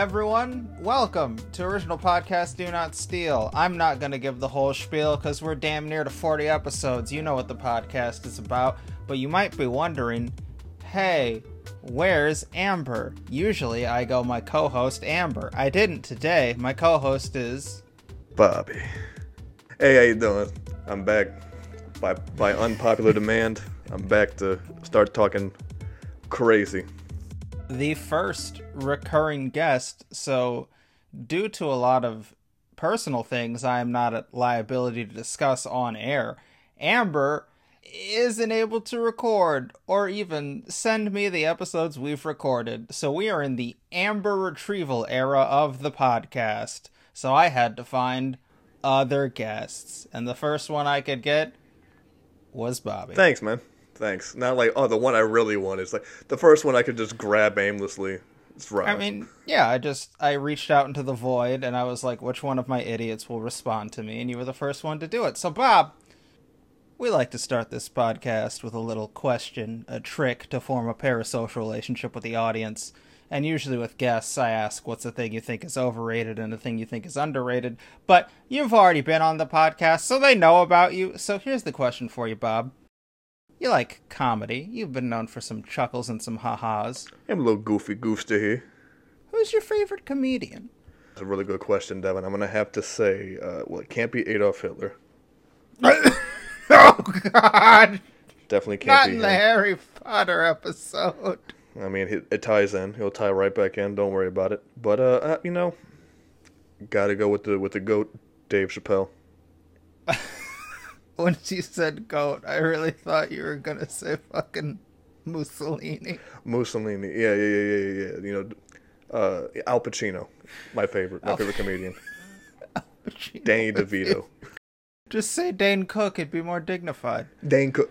everyone. Welcome to Original Podcast Do Not Steal. I'm not going to give the whole spiel because we're damn near to 40 episodes. You know what the podcast is about. But you might be wondering hey, where's Amber? Usually I go my co host Amber. I didn't today. My co host is. Bobby. Hey, how you doing? I'm back by by unpopular demand. I'm back to start talking crazy. The first recurring guest, so due to a lot of personal things I am not at liability to discuss on air, Amber isn't able to record or even send me the episodes we've recorded. So we are in the Amber retrieval era of the podcast. So I had to find other guests. And the first one I could get was Bobby. Thanks, man. Thanks. Not like oh, the one I really want is like the first one I could just grab aimlessly. It's right. I mean, yeah, I just I reached out into the void and I was like, which one of my idiots will respond to me? And you were the first one to do it. So Bob, we like to start this podcast with a little question, a trick to form a parasocial relationship with the audience. And usually with guests, I ask what's the thing you think is overrated and the thing you think is underrated. But you've already been on the podcast, so they know about you. So here's the question for you, Bob. You like comedy. You've been known for some chuckles and some ha-has. I'm a little goofy goofster here. Who's your favorite comedian? That's a really good question, Devin. I'm gonna have to say, uh, well, it can't be Adolf Hitler. oh God! Definitely can't be. Not be in him. the Harry Potter episode. I mean, it, it ties in. He'll tie right back in. Don't worry about it. But uh, uh you know, gotta go with the with the goat, Dave Chappelle. When you said goat, I really thought you were gonna say fucking Mussolini. Mussolini. Yeah, yeah, yeah, yeah, yeah. You know, uh, Al Pacino, my favorite, my Al- favorite comedian. Danny DeVito. Just say Dane Cook. It'd be more dignified. Dane Cook.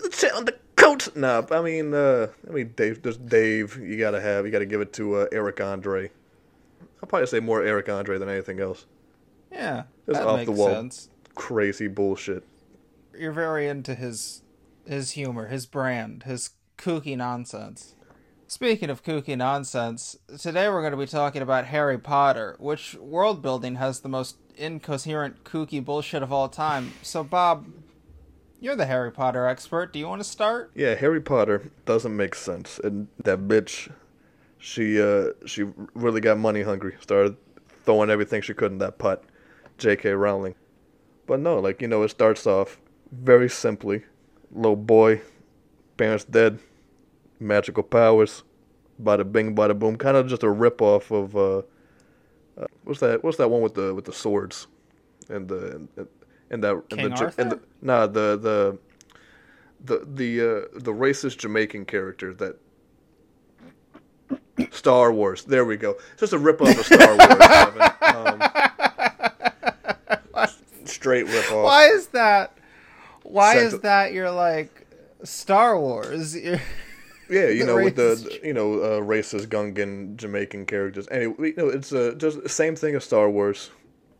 Let's sit on the coat. Nah, I mean, uh, I mean, Dave. Just Dave. You gotta have. You gotta give it to uh, Eric Andre. I'll probably say more Eric Andre than anything else. Yeah, Just that off makes the wall. sense. Crazy bullshit. You're very into his his humor, his brand, his kooky nonsense. Speaking of kooky nonsense, today we're going to be talking about Harry Potter, which world building has the most incoherent kooky bullshit of all time. So, Bob, you're the Harry Potter expert. Do you want to start? Yeah, Harry Potter doesn't make sense, and that bitch, she uh, she really got money hungry. Started throwing everything she could in that pot. J.K. Rowling. But no, like you know, it starts off very simply. Little boy, parents dead, magical powers, bada bing, bada boom. Kind of just a rip off of uh, uh, what's that? What's that one with the with the swords, and the and, and that King and the, Arthur? and the nah the the the the uh, the racist Jamaican character that Star Wars. There we go. It's just a rip off of Star Wars. Um, straight rip off. Why is that? Why is that you're like Star Wars? You're... Yeah, you know, with the, you know uh, racist Gungan Jamaican characters. Anyway, you know, it's uh, just the same thing as Star Wars.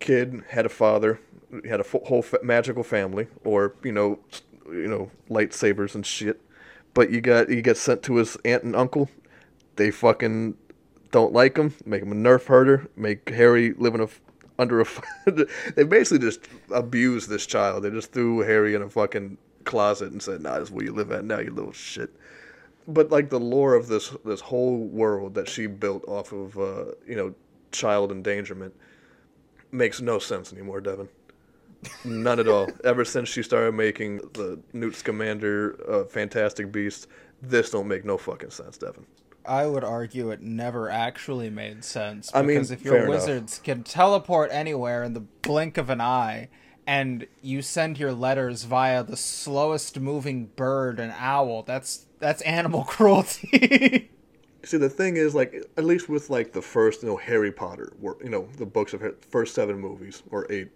Kid had a father, had a whole fa- magical family, or you know, you know, lightsabers and shit. But you got you get sent to his aunt and uncle. They fucking don't like him. Make him a nerf herder. Make Harry live in a under a. they basically just abused this child. They just threw Harry in a fucking closet and said, "Nah, this is where you live at now, you little shit." but like the lore of this this whole world that she built off of uh, you know child endangerment makes no sense anymore, Devin. None at all. Ever since she started making the Newt Scamander uh, Fantastic Beast, this don't make no fucking sense, Devin. I would argue it never actually made sense. I mean, because if your fair enough. wizards can teleport anywhere in the blink of an eye, and you send your letters via the slowest moving bird, an owl, that's that's animal cruelty. See, the thing is, like, at least with like the first, you know, Harry Potter, you know, the books of Har- first seven movies or eight,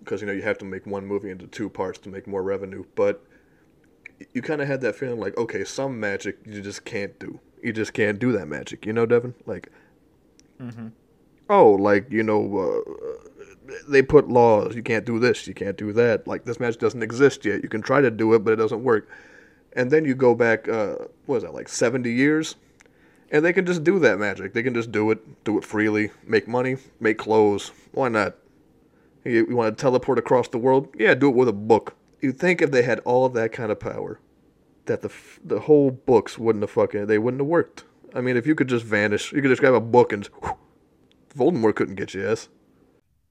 because you know you have to make one movie into two parts to make more revenue. But you kind of had that feeling, like, okay, some magic you just can't do. You just can't do that magic, you know, Devin. Like, oh, like you know, uh, they put laws. You can't do this. You can't do that. Like this magic doesn't exist yet. You can try to do it, but it doesn't work. And then you go back, uh, what is that, like seventy years? and they can just do that magic. They can just do it, do it freely, make money, make clothes. Why not? You, you want to teleport across the world? Yeah, do it with a book. You'd think if they had all that kind of power, that the the whole books wouldn't have fucking they wouldn't have worked. I mean, if you could just vanish, you could just grab a book and whew, Voldemort couldn't get you, yes.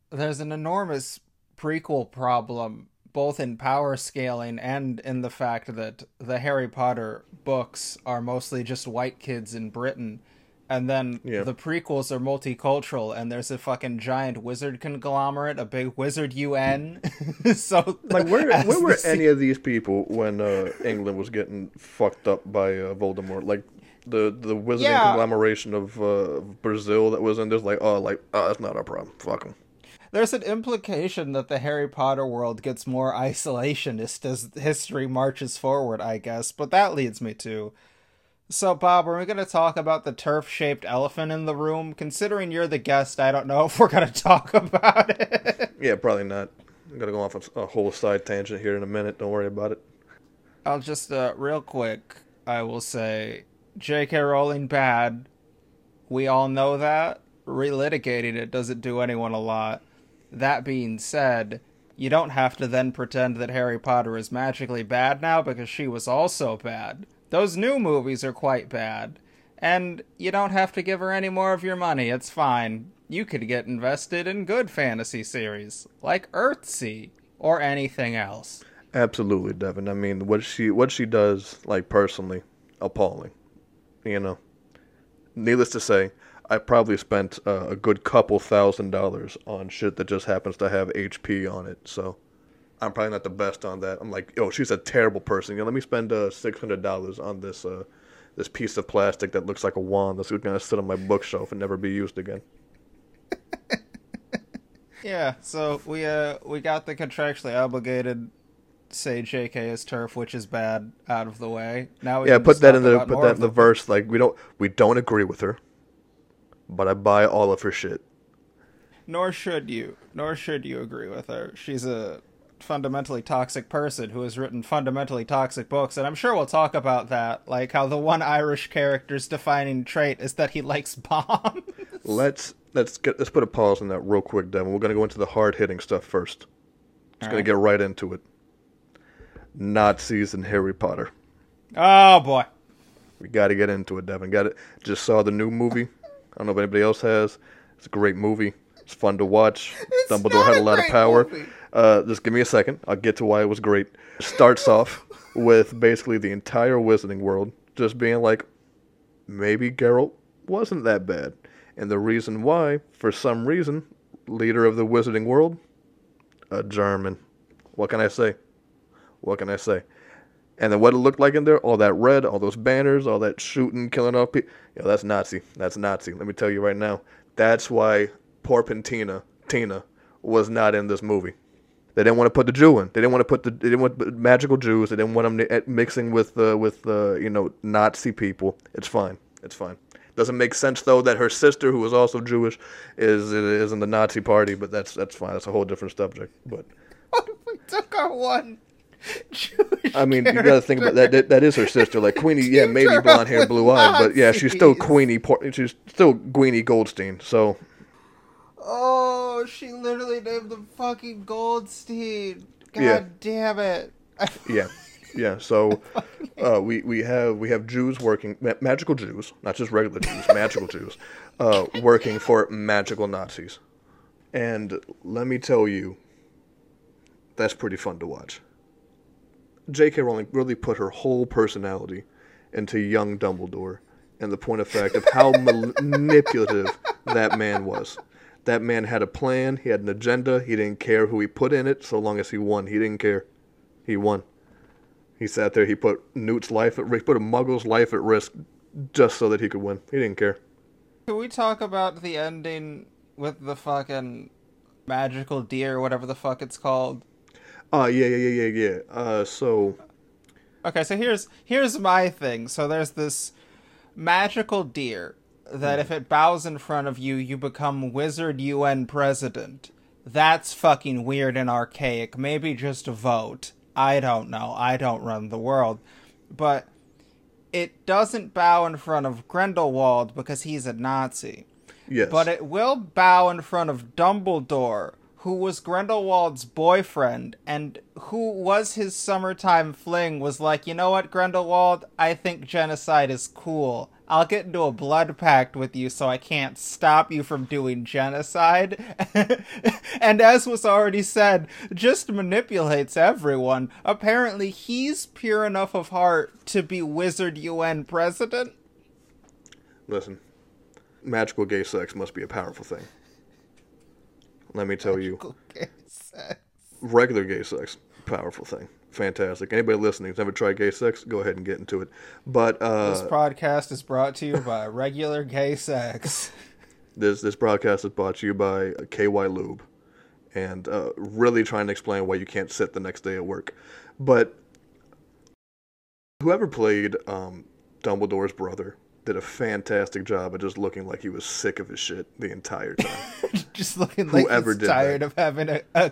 There's an enormous prequel problem both in power scaling and in the fact that the Harry Potter books are mostly just white kids in Britain. And then the prequels are multicultural, and there's a fucking giant wizard conglomerate, a big wizard UN. so, Like where where were any of these people when uh, England was getting fucked up by uh, Voldemort? Like the the wizarding Yeah. conglomeration of uh, Brazil that was in this. Like oh like oh that's not our problem. Fuck them. There's an implication that the Harry Potter world gets more isolationist as history marches forward, I guess, but that leads me to. So, Bob, are we going to talk about the TERF shaped elephant in the room? Considering you're the guest, I don't know if we're going to talk about it. Yeah, probably not. I'm gonna go off a whole side tangent here in a minute. Don't worry about it. I'll just, uh, real quick, I will say J.K. Rowling bad. We all know that. Relitigating it doesn't do anyone a lot. That being said, you don't have to then pretend that Harry Potter is magically bad now because she was also bad. Those new movies are quite bad. And you don't have to give her any more of your money, it's fine. You could get invested in good fantasy series, like Earthsea, or anything else. Absolutely, Devin. I mean, what she what she does, like personally, appalling. You know. Needless to say, I probably spent uh, a good couple thousand dollars on shit that just happens to have HP on it. So, I'm probably not the best on that. I'm like, oh, she's a terrible person. You know, let me spend uh, six hundred dollars on this uh, this piece of plastic that looks like a wand that's gonna sit on my bookshelf and never be used again. Yeah, so we uh we got the contractually obligated say JK is TERF, which is bad, out of the way. Now we Yeah, put that in the put that in the verse. Like we don't we don't agree with her, but I buy all of her shit. Nor should you. Nor should you agree with her. She's a fundamentally toxic person who has written fundamentally toxic books, and I'm sure we'll talk about that. Like how the one Irish character's defining trait is that he likes bombs. Let's let's get let's put a pause on that real quick, Devin. We're gonna go into the hard hitting stuff first. Just gonna Alright. get right into it. Nazis and Harry Potter. oh boy. We got to get into it, Devin. Got it. Just saw the new movie. I don't know if anybody else has. It's a great movie. It's fun to watch. It's Dumbledore not had a a lot of power. movie. Uh, just give me a second. I'll get to why it was great. Starts off with basically the entire Wizarding world just being like, maybe Gellert wasn't that bad. And the reason why, for some reason, leader of the Wizarding world, a German. What can I say? What can I say? And then what it looked like in there, all that red, all those banners, all that shooting, killing off people. Yo, that's Nazi. That's Nazi. Let me tell you right now. That's why poor Pentina, Tina, was not in this movie. They didn't want to put the Jew in. They didn't want to put the. They didn't want magical Jews. They didn't want them mixing with uh, with uh, you know Nazi people. It's fine. It's fine. Doesn't make sense though that her sister, who was also Jewish, is is in the Nazi party. But that's that's fine. That's a whole different subject. But What if we took our one Jewish I mean, you got to think about that, that. That is her sister. Like Queenie, yeah, maybe blonde hair, blue eyed, but yeah, she's still Queenie. She's still Queenie Goldstein. So Oh, she literally named them fucking Goldstein. God Yeah. damn it. yeah, yeah. So uh, we we have we have Jews working ma- magical Jews, not just regular Jews, magical Jews, uh, working for magical Nazis. And let me tell you, that's pretty fun to watch. J.K. Rowling really put her whole personality into young Dumbledore, and the point of fact of how manipulative that man was. That man had a plan. He had an agenda. He didn't care who he put in it, so long as he won. He didn't care. He won. He sat there. He put Newt's life at risk. Put a Muggle's life at risk just so that he could win. He didn't care. Can we talk about the ending with the fucking magical deer, whatever the fuck it's called? Uh yeah, yeah, yeah, yeah, yeah. Uh, so Okay, so here's here's my thing. So there's this magical deer that if it bows in front of you, you become wizard UN president. That's fucking weird and archaic. Maybe just a vote. I don't know. I don't run the world. But it doesn't bow in front of Grindelwald because he's a Nazi. Yes. But it will bow in front of Dumbledore, who was Grindelwald's boyfriend and who was his summertime fling, was like, you know what, Grindelwald? I think genocide is cool. I'll get into a blood pact with you so I can't stop you from doing genocide. and as was already said, just manipulates everyone. Apparently, he's pure enough of heart to be Wizard UN president. Listen, magical gay sex must be a powerful thing. Let me tell you, Okay, sex. regular gay sex, powerful thing. Fantastic. Anybody listening who's never tried gay sex, go ahead and get into it. But This uh, podcast is brought to you by regular gay sex. this this broadcast is brought to you by KY Lube, and uh, really trying to explain why you can't sit the next day at work. But whoever played um, Dumbledore's brother did a fantastic job of just looking like he was sick of his shit the entire time. just looking like Whoever he's did tired that. of having a, a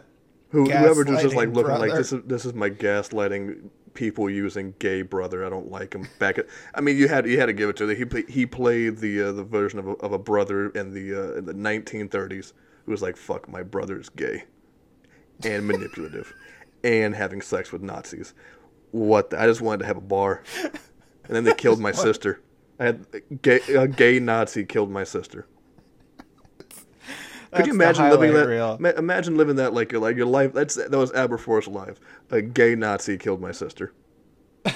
Who, whoever just is like looking like this is this is my gaslighting people using gay brother. I don't like him. Back at, I mean, you had you had to give it to him. He he played the uh, the version of a, of a brother in the uh, in the 1930s who was like, "Fuck, my brother's gay and manipulative and having sex with Nazis." What? The, I just wanted to have a bar, and then they killed my sister. I had gay, a gay Nazi killed my sister. Could you imagine living that? reel. ma- Imagine living that like your like your life. That's that was Aberforth's life. A gay Nazi killed my sister.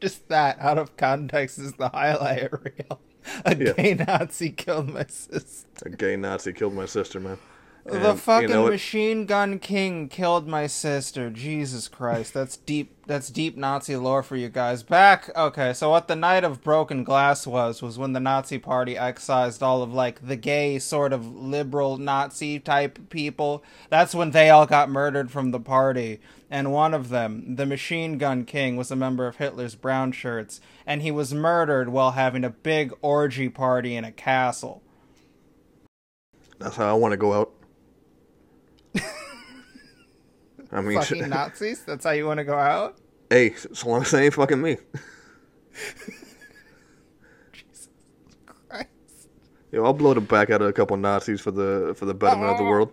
just that out of context is the highlight reel. A Yeah. gay Nazi killed my sister. A gay Nazi killed my sister, man. The And, you fucking know machine gun king killed my sister. Jesus Christ, that's deep. That's deep Nazi lore for you guys. Back, okay. So what the night of broken glass was was when the Nazi Party excised all of like the gay sort of liberal Nazi type people. That's when they all got murdered from the party. And one of them, the machine gun king, was a member of Hitler's brown shirts, and he was murdered while having a big orgy party in a castle. That's how I want to go out. I mean, Fucking Nazis. That's how you want to go out. hey, so long as they ain't fucking me. Jesus Christ. Yo, I'll blow the back out of a couple Nazis for the for the betterment of the world.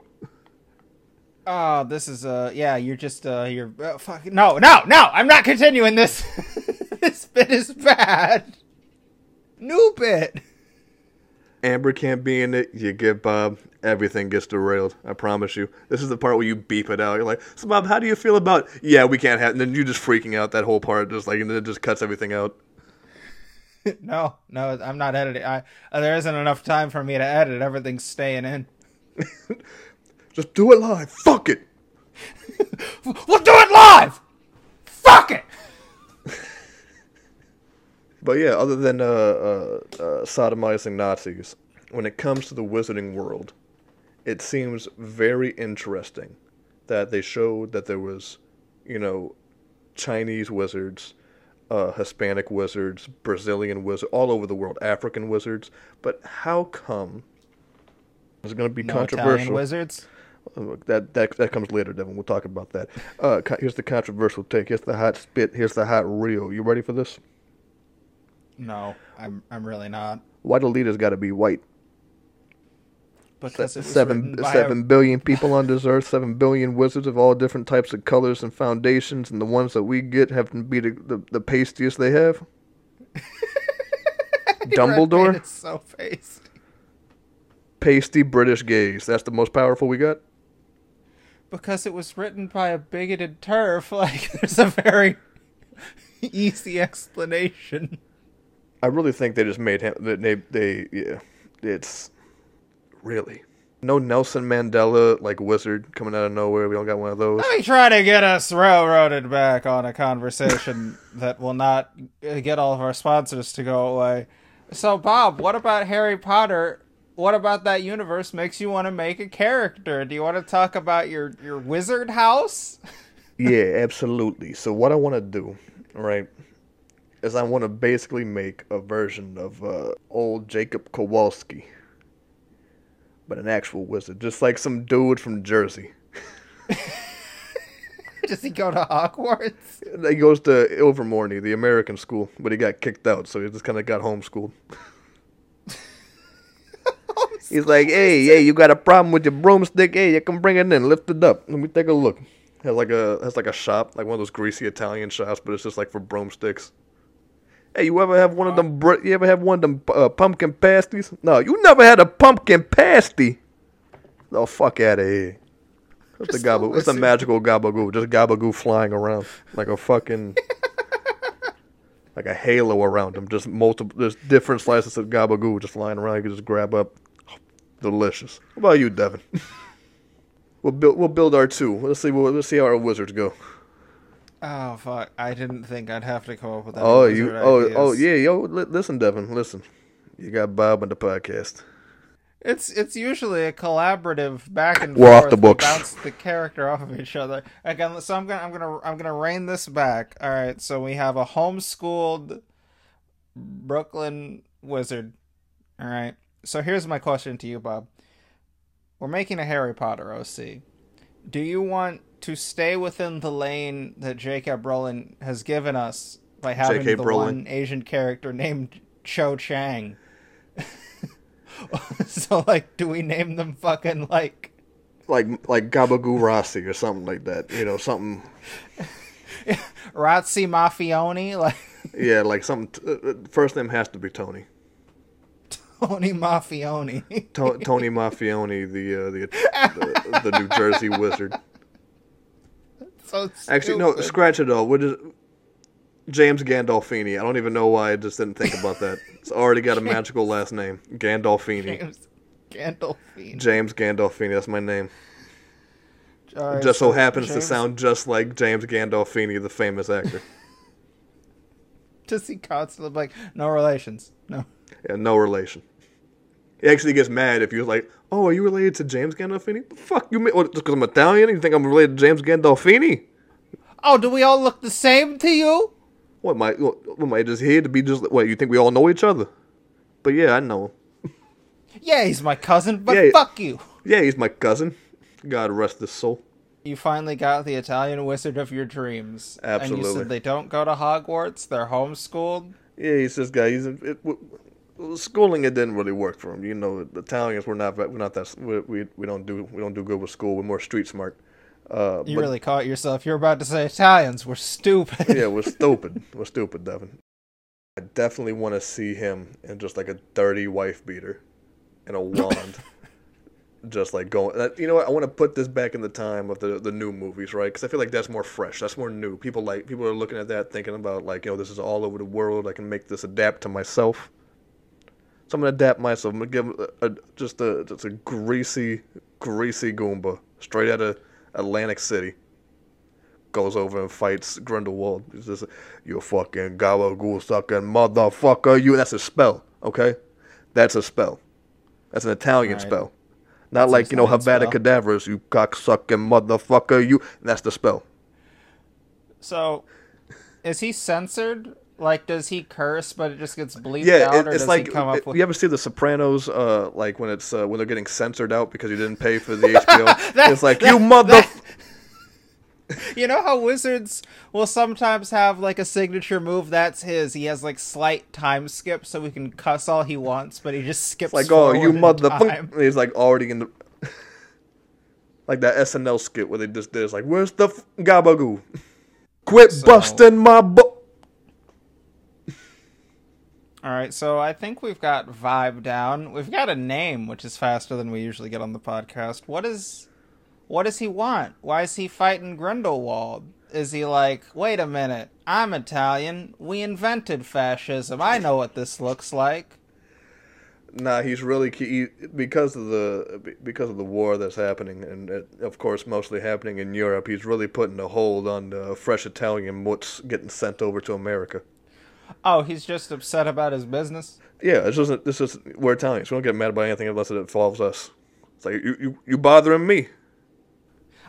Oh, this is uh yeah, you're just uh you're uh, fuck no, no, no, I'm not continuing this. this bit is bad. New bit. Amber can't be in it. You get Bob. Everything gets derailed. I promise you. This is the part where you beep it out. You're like, "So Bob, how do you feel about?" Yeah, we can't have. And then you just freaking out that whole part, just like, and then it just cuts everything out. no, no, I'm not editing. I uh, there isn't enough time for me to edit. Everything's staying in. Just do it live. Fuck it. We'll do it live. Fuck it. But yeah, other than uh, uh, uh, sodomizing Nazis, when it comes to the wizarding world, it seems very interesting that they showed that there was, you know, Chinese wizards, uh, Hispanic wizards, Brazilian wizards, all over the world, African wizards. But how come? It's going to be No controversial. Italian wizards. Uh, That that that comes later, Devin. We'll talk about that. Uh, here's the controversial take. Here's the hot spit. Here's the hot reel. You ready for this? No, I'm I'm really not Why the leader's got to be white? Because it seven seven billion people on this earth, seven billion wizards of all different types of colors and foundations, and the ones that we get have to be the, the, the pastiest they have. Dumbledore? so pasty. Pasty British gays. That's the most powerful we got. because it was written by a bigoted TERF. Like, there's a very easy explanation. I really think they just made him. They they yeah. It's really no Nelson Mandela like wizard coming out of nowhere. We don't got one of those. Let me try to get us railroaded back on a conversation that will not get all of our sponsors to go away. So, Bob, what about Harry Potter? What about that universe makes you want to make a character? Do you want to talk about your, your wizard house? yeah, absolutely. So what I want to do, right, is I want to basically make a version of uh, old Jacob Kowalski, but an actual wizard, just like some dude from Jersey. Does he go to Hogwarts? He goes to Ilvermorny, the American school, but he got kicked out, so he just kind of got homeschooled. He's like, hey, hey, you got a problem with your broomstick? Hey, you can bring it in, lift it up. Let me take a look. Has like a has like a shop, like one of those greasy Italian shops, but it's just like for broomsticks. Hey, you ever have one of them? You ever have one of them uh, pumpkin pasties? No, you never had a pumpkin pasty. Oh, fuck out of here. What's the Just gabagoo? What's the magical gabagoo? Just gabagoo flying around like a fucking like a halo around him. Just multiple, there's different slices of gabagoo just flying around. You can just grab up. Delicious. What about you, Devin? we'll build. We'll build our two. Let's see. What, let's see how our wizards go. Oh fuck! I didn't think I'd have to come up with that. Oh, you. Oh, oh, yeah. Yo, li- listen, Devin. Listen. You got Bob on the podcast. It's it's usually a collaborative back and We're forth. off the We books. bounce the character off of each other again. So I'm gonna I'm gonna I'm gonna rein this back. All right. So we have a homeschooled Brooklyn wizard. All right. So here's my question to you, Bob. We're making a Harry Potter OC. Do you want to stay within the lane that J.K. Rowling has given us by having J.K. the Rowling. one Asian character named Cho Chang? so like, do we name them fucking like Like like Gabagoo Rossi or something like that. You know, something. Razzi Maffioni, like Yeah, like something. T- uh, uh, first name has to be Tony. Tony Maffioni? To- Tony Maffioni, the, uh, the the the New Jersey Wizard. So Actually, no, scratch it all. What is James Gandolfini? I don't even know why I just didn't think about that. It's already got a magical last name, Gandolfini. James Gandolfini. James Gandolfini. That's my name. Right, just so happens James- to sound just like James Gandolfini, the famous actor. Does he constantly like no relations? No. Yeah, no relation. He actually gets mad if you're like, "Oh, are you related to James Gandolfini?" Fuck you? Just because I'm Italian? You think I'm related to James Gandolfini? Oh, do we all look the same to you? What am I? What, am I just here to be just? What you think we all know each other? But yeah, I know him. Yeah, he's my cousin, but Yeah. fuck you. Yeah, he's my cousin. God rest his soul. You finally got the Italian wizard of your dreams. And you said they don't go to Hogwarts, they're homeschooled. Yeah, he's this guy. He's it, schooling. It didn't really work for him. You know, the Italians we're not. We're not that. We, we we don't do we don't do good with school. We're more street smart. Uh, You but- really caught yourself. You're about to say Italians were stupid. yeah, we're stupid. We're stupid, Devin. I definitely want to see him in just like a dirty wife beater and a wand. just like going. You know what? I want to put this back in the time of the the new movies, right? Because I feel like that's more fresh. That's more new. People like people are looking at that, thinking about like, you know, this is all over the world. I can make this adapt to myself. So I'm gonna adapt myself. I'm gonna give him a, a, just a just a greasy, greasy Goomba straight out of Atlantic City goes over and fights Grindelwald. He's just, you fucking gabagoo sucking motherfucker. You. That's a spell, okay? That's a spell. That's an Italian Right. spell. Not That's like, you know, Havada spell. Cadavers, you cocksucking motherfucker. You. That's the spell. So, is he censored? Like, does he curse, but it just gets bleeped Yeah, out, it, or it's does like he come up with? you ever see The Sopranos? Uh, like when it's uh, when they're getting censored out because you didn't pay for the HBO. it's like that- you mother. You know how wizards will sometimes have like a signature move that's his. He has like slight time skip, so he can cuss all he wants, but he just skips. like oh you mother! He's like already in the. like that SNL skit where they just did. It's like where's the f- gabagoo? Quit So- busting my butt. All right, so I think we've got vibe down. We've got a name, which is faster than we usually get on the podcast. What is, what does he want? Why is he fighting Grindelwald? Is he like, wait a minute, I'm Italian. We invented fascism. I know what this looks like. Nah, he's really because of the because of the war that's happening, and it, of course mostly happening in Europe. He's really putting a hold on the fresh Italian what's getting sent over to America. Oh, he's just upset about his business. Yeah, this isn't this is we're Italians. We don't get mad about anything unless it involves us. It's like you you, you bothering me.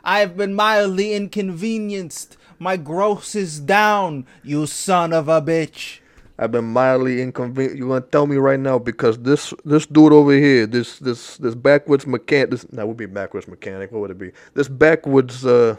I've been mildly inconvenienced. My gross is down, you son of a bitch. I've been mildly inconvenient. You want to tell me right now because this this dude over here, this this this backwoods mechanic, this that would be backwoods mechanic. What would it be? This backwoods uh,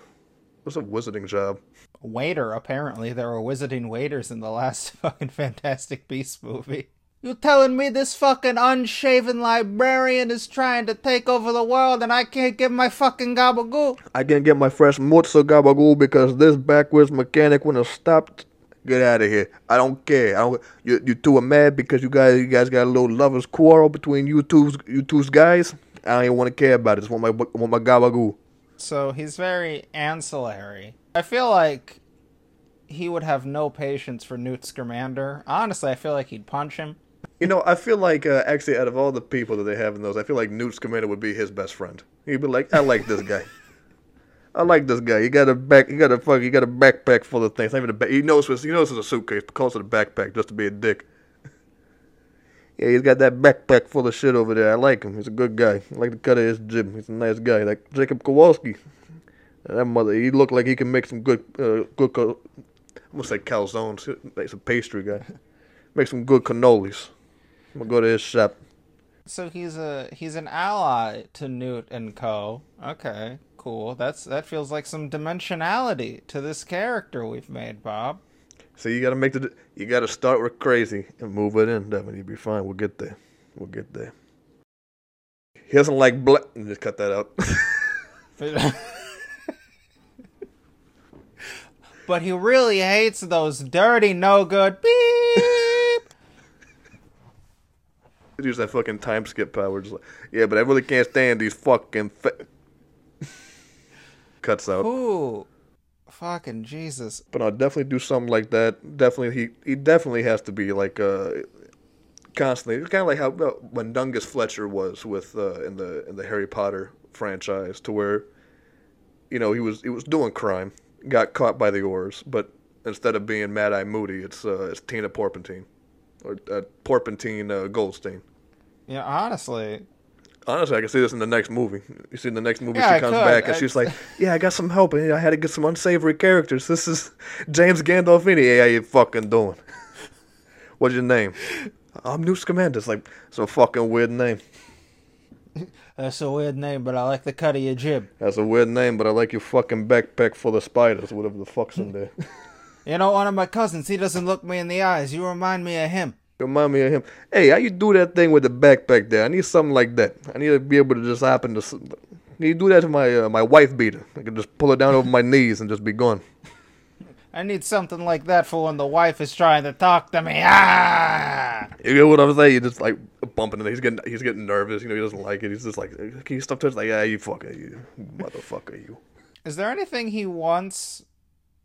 What's a wizarding job? Waiter, apparently. There were wizarding waiters in the last fucking Fantastic Beasts movie. You telling me this fucking unshaven librarian is trying to take over the world and I can't get my fucking gabagoo? I can't get my fresh mozza gabagoo because this backwards mechanic wouldn't have stopped. Get out of here. I don't care. I don't. You, you two are mad because you guys you guys got a little lovers quarrel between you two's you two's guys. I don't even want to care about it. Just want my want my gabagoo. So he's very ancillary. I feel like he would have no patience for Newt Scamander. Honestly, I feel like he'd punch him. You know, I feel like uh, actually out of all the people that they have in those, I feel like Newt Scamander would be his best friend. He'd be like, I like this guy. I like this guy. He got a back. He got a fuck. He got a backpack full of things. Not even a back. He knows. It's, he knows it's a suitcase. But calls it a backpack just to be a dick. yeah, he's got that backpack full of shit over there. I like him. He's a good guy. I like the cut of his jib. He's a nice guy. Like Jacob Kowalski. That mother. He looked like he can make some good. Uh, good. Co- I'm gonna say calzones. He's a pastry guy. make some good cannolis. I'm gonna go to his shop. So he's a he's an ally to Newt and Co. Okay, cool. That's that feels like some dimensionality to this character we've made, Bob. So you gotta make the you gotta start with crazy and move it in, Devin. You'll be fine. We'll get there. We'll get there. He doesn't like black. Just cut that out. but he really hates those dirty, no good beep. Use that fucking time skip power. Just like, yeah, but I really can't stand these fucking. Fa- Cuts out. Ooh, fucking Jesus! But I'll definitely do something like that. Definitely, he he definitely has to be like uh constantly. It's kind of like how uh, when Dungus Fletcher was with uh, in the in the Harry Potter franchise, to where you know he was he was doing crime, got caught by the Aurors, but instead of being Mad Eye Moody, it's uh, it's Tina Porpentine or uh, Porpentine uh, Goldstein. Yeah, honestly, Honestly, I can see this in the next movie. You see, in the next movie, Yeah, she comes back and I- she's like, "Yeah, I got some help, and I had to get some unsavory characters. This is James Gandolfini. Hey, how you fucking doing? What's your name? I'm Newt Scamander. It's like some fucking weird name. that's a weird name, but I like the cut of your jib. That's a weird name, but I like your fucking backpack full of spiders, whatever the fuck's in there. You know, one of my cousins, he doesn't look me in the eyes. You remind me of him. Remind me of him. Hey, how you do that thing with the backpack there? I need something like that. I need to be able to just happen to. s- You do that to my uh, my wife beater. I can just pull it down over my knees and just be gone. I need something like that for when the wife is trying to talk to me. Ah! You know what I'm saying? You're just like bumping it. He's getting he's getting nervous. You know he doesn't like it. He's just like, can you stop touching? Like, yeah, you fucker, you motherfucker, you. Is there anything he wants,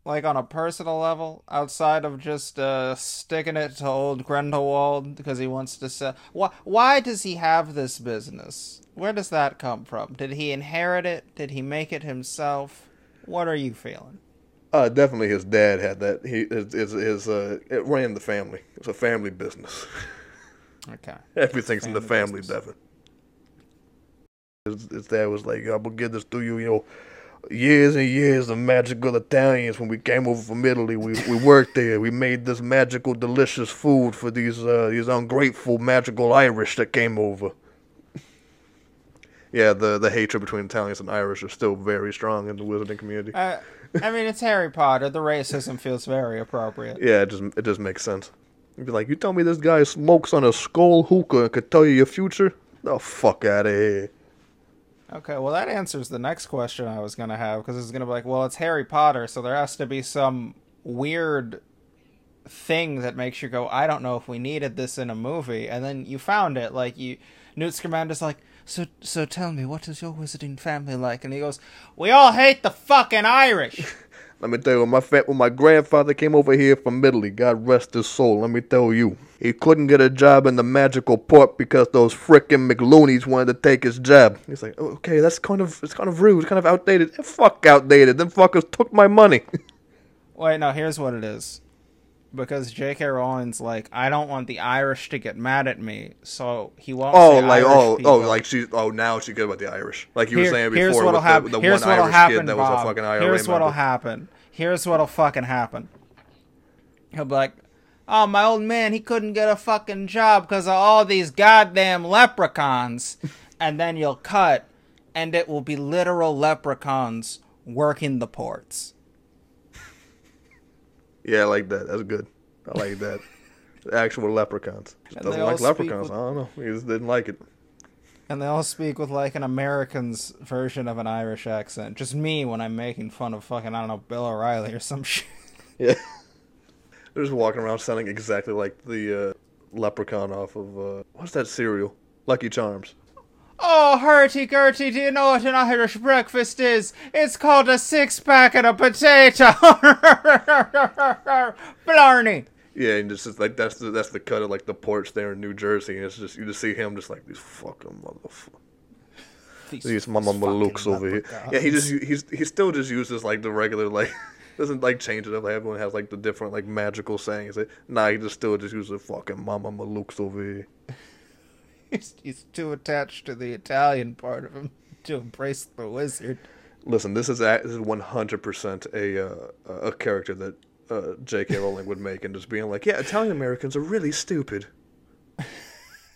like on a personal level, outside of just uh, sticking it to old Grindelwald because he wants to sell? Why? Why does he have this business? Where does that come from? Did he inherit it? Did he make it himself? What are you feeling? Uh, definitely his dad had that. He his his, his uh, it ran the family. It's a family business. Okay. Everything's in the Family family, business. Devin. His, his dad was like, I'm gonna get this to you, you know. Years and years of magical Italians. When we came over from Italy, we, we worked there. We made this magical, delicious food for these uh, these ungrateful, magical Irish that came over. yeah, the the hatred between Italians and Irish is still very strong in the wizarding community. Uh, I mean, it's Harry Potter. The racism feels very appropriate. Yeah, it just it just makes sense. You'd be like, you tell me this guy smokes on a skull hookah and could tell you your future? The fuck out of here. Okay, well, that answers the next question I was going to have because it's going to be like, well, it's Harry Potter, so there has to be some weird thing that makes you go, I don't know if we needed this in a movie. And then you found it. Like, you, Newt Scamander's like, so, so tell me, what is your wizarding family like? And he goes, we all hate the fucking Irish. Let me tell you, when my fa- when my grandfather came over here from Italy, God rest his soul, let me tell you, he couldn't get a job in the magical port because those frickin' McLoonies wanted to take his job. He's like, oh, okay, that's kind of it's kind of rude, it's kind of outdated. Fuck outdated. Them fuckers took my money. Wait, no, here's what it is. Because J.K. Rowling's like, I don't want the Irish to get mad at me, so he won't. oh, like Irish oh, oh people. oh, like she oh now she's good about the Irish. Like you were Here- saying here's before what'll with happen. the, the here's one what'll Irish happen, kid that was a fucking IRA Here's what'll member. happen. Here's what'll fucking happen. He'll be like, "Oh, my old man, he couldn't get a fucking job because of all these goddamn leprechauns," and then you'll cut, and it will be literal leprechauns working the ports. Yeah, I like that. That's good. I like that. The actual leprechauns. Just And doesn't like leprechauns. with- I don't know. He just didn't like it. And they all speak with like an American's version of an Irish accent. Just me when I'm making fun of fucking, I don't know, Bill O'Reilly or some shit. Yeah. They're just walking around sounding exactly like the uh, leprechaun off of uh, what's that cereal? Lucky Charms. Oh, hurty gurty, do you know what an Irish breakfast is? It's called a six pack and a potato. Blarney. Yeah, and just, just like that's the that's the cut of like the porch there in New Jersey, and it's just you just see him just like these fucking motherfuckers. These mama looks over here. Yeah, he just he's he still just uses like the regular like doesn't like change it up. Like everyone has like the different like magical sayings. Like, nah, he just still just uses fucking mama malooks over here. He's, he's too attached to the Italian part of him to embrace the wizard. Listen, this is a, this is one hundred percent a uh, a character that uh, J.K. Rowling would make, and just being like, yeah, Italian Americans are really stupid.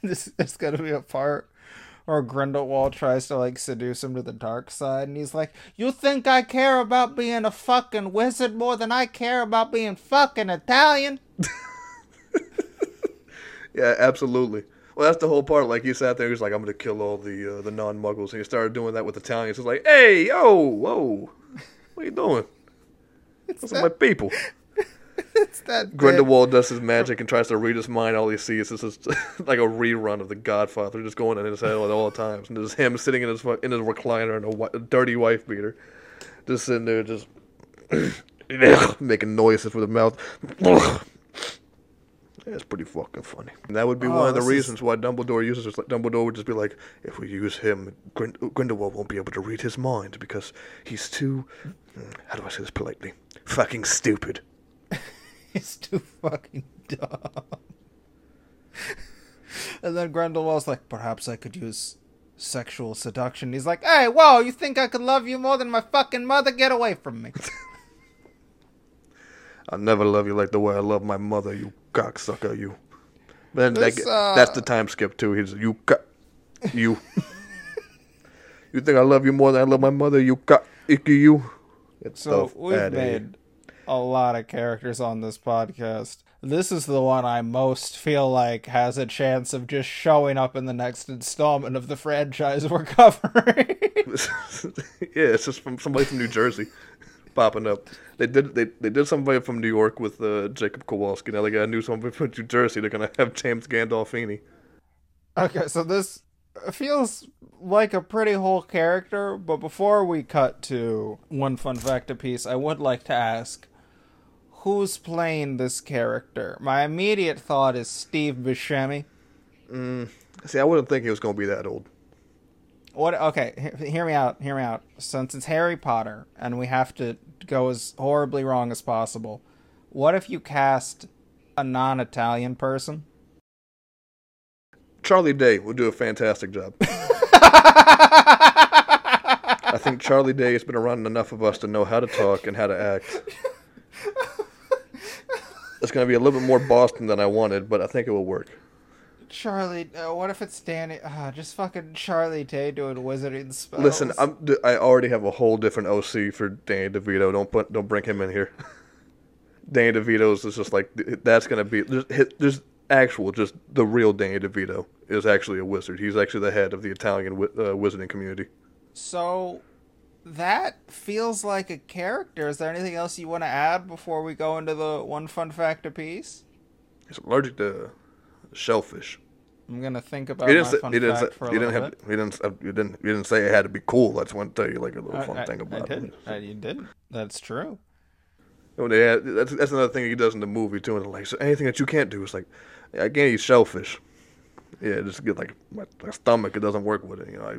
This is gonna be a part where Grindelwald tries to like seduce him to the dark side, and he's like, "You think I care about being a fucking wizard more than I care about being fucking Italian?" Yeah, absolutely. Well, that's the whole part. Like he sat there, he's like, "I'm gonna kill all the uh, the non-muggles," and he started doing that with Italians. It's like, "Hey, yo, whoa, what are you doing? Those are my people." It's that bit- Grindelwald does his magic and tries to read his mind. All he sees is just like a rerun of The Godfather, just going in his head at all times, and there's him sitting in his in his recliner in a, a dirty wife beater, just sitting there, just making noises with his mouth. That's pretty fucking funny. And that would be Oh, one of the this is- reasons why Dumbledore uses it. Like, Dumbledore would just be like, if we use him, Grind- Grindelwald won't be able to read his mind because he's too. mm, How do I say this politely? Fucking stupid. He's too fucking dumb. and then Grindelwald's like, perhaps I could use sexual seduction. He's like, hey, whoa, you think I could love you more than my fucking mother? Get away from me. I'll never love you like the way I love my mother, you cocksucker, you. Then that, uh, that's the time skip too. He's you cock, you. you think I love you more than I love my mother, you cock, icky you. It's So we've made a lot of characters on this podcast. This is the one I most feel like has a chance of just showing up in the next installment of the franchise we're covering. yeah, it's just from somebody from New Jersey popping up. They did they, they did somebody from New York with uh, Jacob Kowalski. Now they got a new somebody from New Jersey. They're gonna have James Gandolfini. Okay, so this feels like a pretty whole character, but before we cut to one fun fact a piece, I would like to ask who's playing this character? My immediate thought is Steve Buscemi. See, I wouldn't think he was gonna be that old. What? Okay, hear me out. Hear me out. Since it's Harry Potter, and we have to go as horribly wrong as possible, what if you cast a non-Italian person? Charlie Day would do a fantastic job. I think Charlie Day has been around enough of us to know how to talk and how to act. It's going to be a little bit more Boston than I wanted, but I think it will work. Charlie, uh, what if it's Danny? Uh, just fucking Charlie Day doing wizarding spells. Listen, I'm, I already have a whole different OC for Danny DeVito. Don't put, don't bring him in here. Danny DeVito's is just like that's going to be there's, there's actual just the real Danny DeVito is actually a wizard. He's actually the head of the Italian wi- uh, wizarding community. So that feels like a character. Is there anything else you want to add before we go into the one fun fact apiece? He's allergic to shellfish. I'm gonna think about He didn't say, fun he didn't say, for a he didn't little have bit. he didn't you didn't you didn't say it had to be cool. I just want to tell you like a little I- fun I- thing about I it. didn't. I, you didn't. That's true. You they had, that's that's another thing he does in the movie too. And like so anything that you can't do, it's like I can't eat shellfish. Yeah, just get like my, my stomach. It doesn't work with it. You know, I,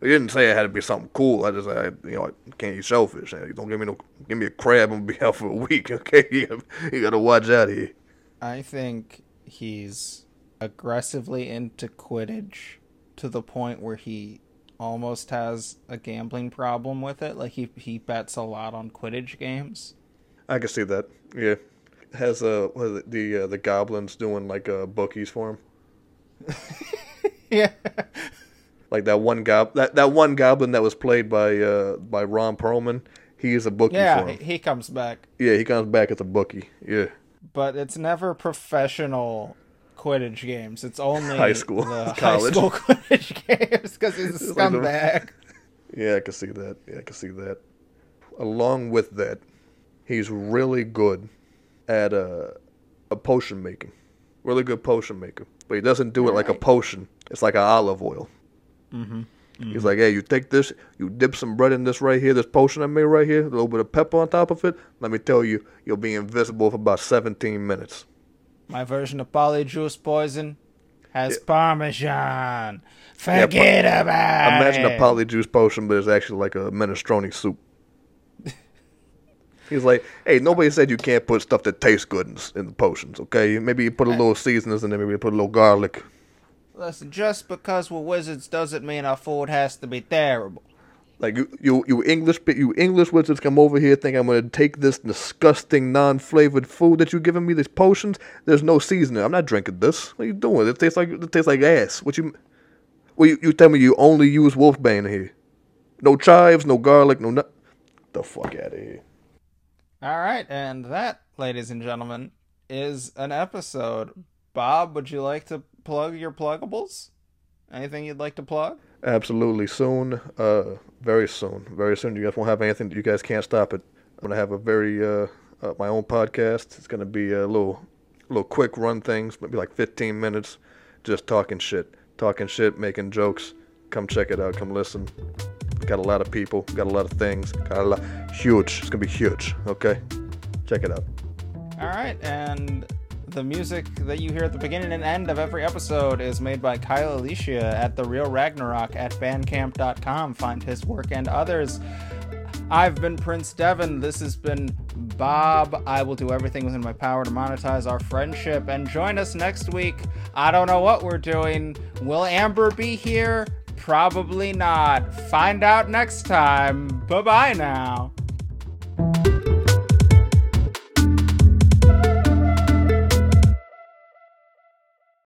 he didn't say it had to be something cool. I just I you know I can't eat shellfish. Don't give me no give me a crab. I'm gonna be out for a week. Okay, you gotta, you gotta watch out here. I think he's aggressively into Quidditch to the point where he almost has a gambling problem with it. Like he he bets a lot on Quidditch games. I can see that. Yeah, has uh it, the uh, the goblins doing like uh bookies for him. yeah. like that one gob that, that one goblin that was played by uh by Ron Perlman. He is a bookie Yeah, for him. he comes back, Yeah, he comes back as a bookie. Yeah. but it's never professional Quidditch games. It's only High school, the college. high school Quidditch games because he's a It's like the- scumbag. Yeah, I can see that. Yeah, I can see that. Along with that, he's really good at uh, a potion making. Really good potion maker. But he doesn't do it like a potion. It's like an olive oil. Mm-hmm. He's like, hey, you take this, you dip some bread in this right here, this potion I made right here, a little bit of pepper on top of it. Let me tell you, you'll be invisible for about 17 minutes. My version of polyjuice poison has Yeah. parmesan. Yeah, Forget about Imagine it. a polyjuice potion, but it's actually like a minestrone soup. He's like, hey, nobody said you can't put stuff that tastes good in, in the potions, okay? Maybe you put a uh, little seasonings in there, maybe you put a little garlic. Listen, just because we're wizards doesn't mean our food has to be terrible. Like you, you, you English, you English wizards come over here think I'm gonna take this disgusting non-flavored food that you're giving me, these potions. There's no seasoning. I'm not drinking this. What are you doing? It tastes like it tastes like ass. What you? Well, you, you tell me you only use Wolfbane here. No chives, no garlic, no nut. The fuck out of here. All right, and that, ladies and gentlemen, is an episode. Bob, would you like to plug your pluggables? Anything you'd like to plug? Absolutely soon, uh, very soon, very soon. You guys won't have anything. You guys can't stop it. I'm gonna have a very uh, uh my own podcast. It's gonna be a little, little quick run things, maybe like 15 minutes, just talking shit, talking shit, making jokes. Come check it out. Come listen. Got a lot of people. Got a lot of things. Got a lot. Huge. It's gonna be huge. Okay, check it out. All right, and the music that you hear at the beginning and end of every episode is made by Kyle Alicia at The Real Ragnarok at bandcamp.com. Find his work and others. I've been Prince Devon. This has been Bob. I will do everything within my power to monetize our friendship. And join us next week. I don't know what we're doing. Will Amber be here? Probably not. Find out next time. Bye bye now.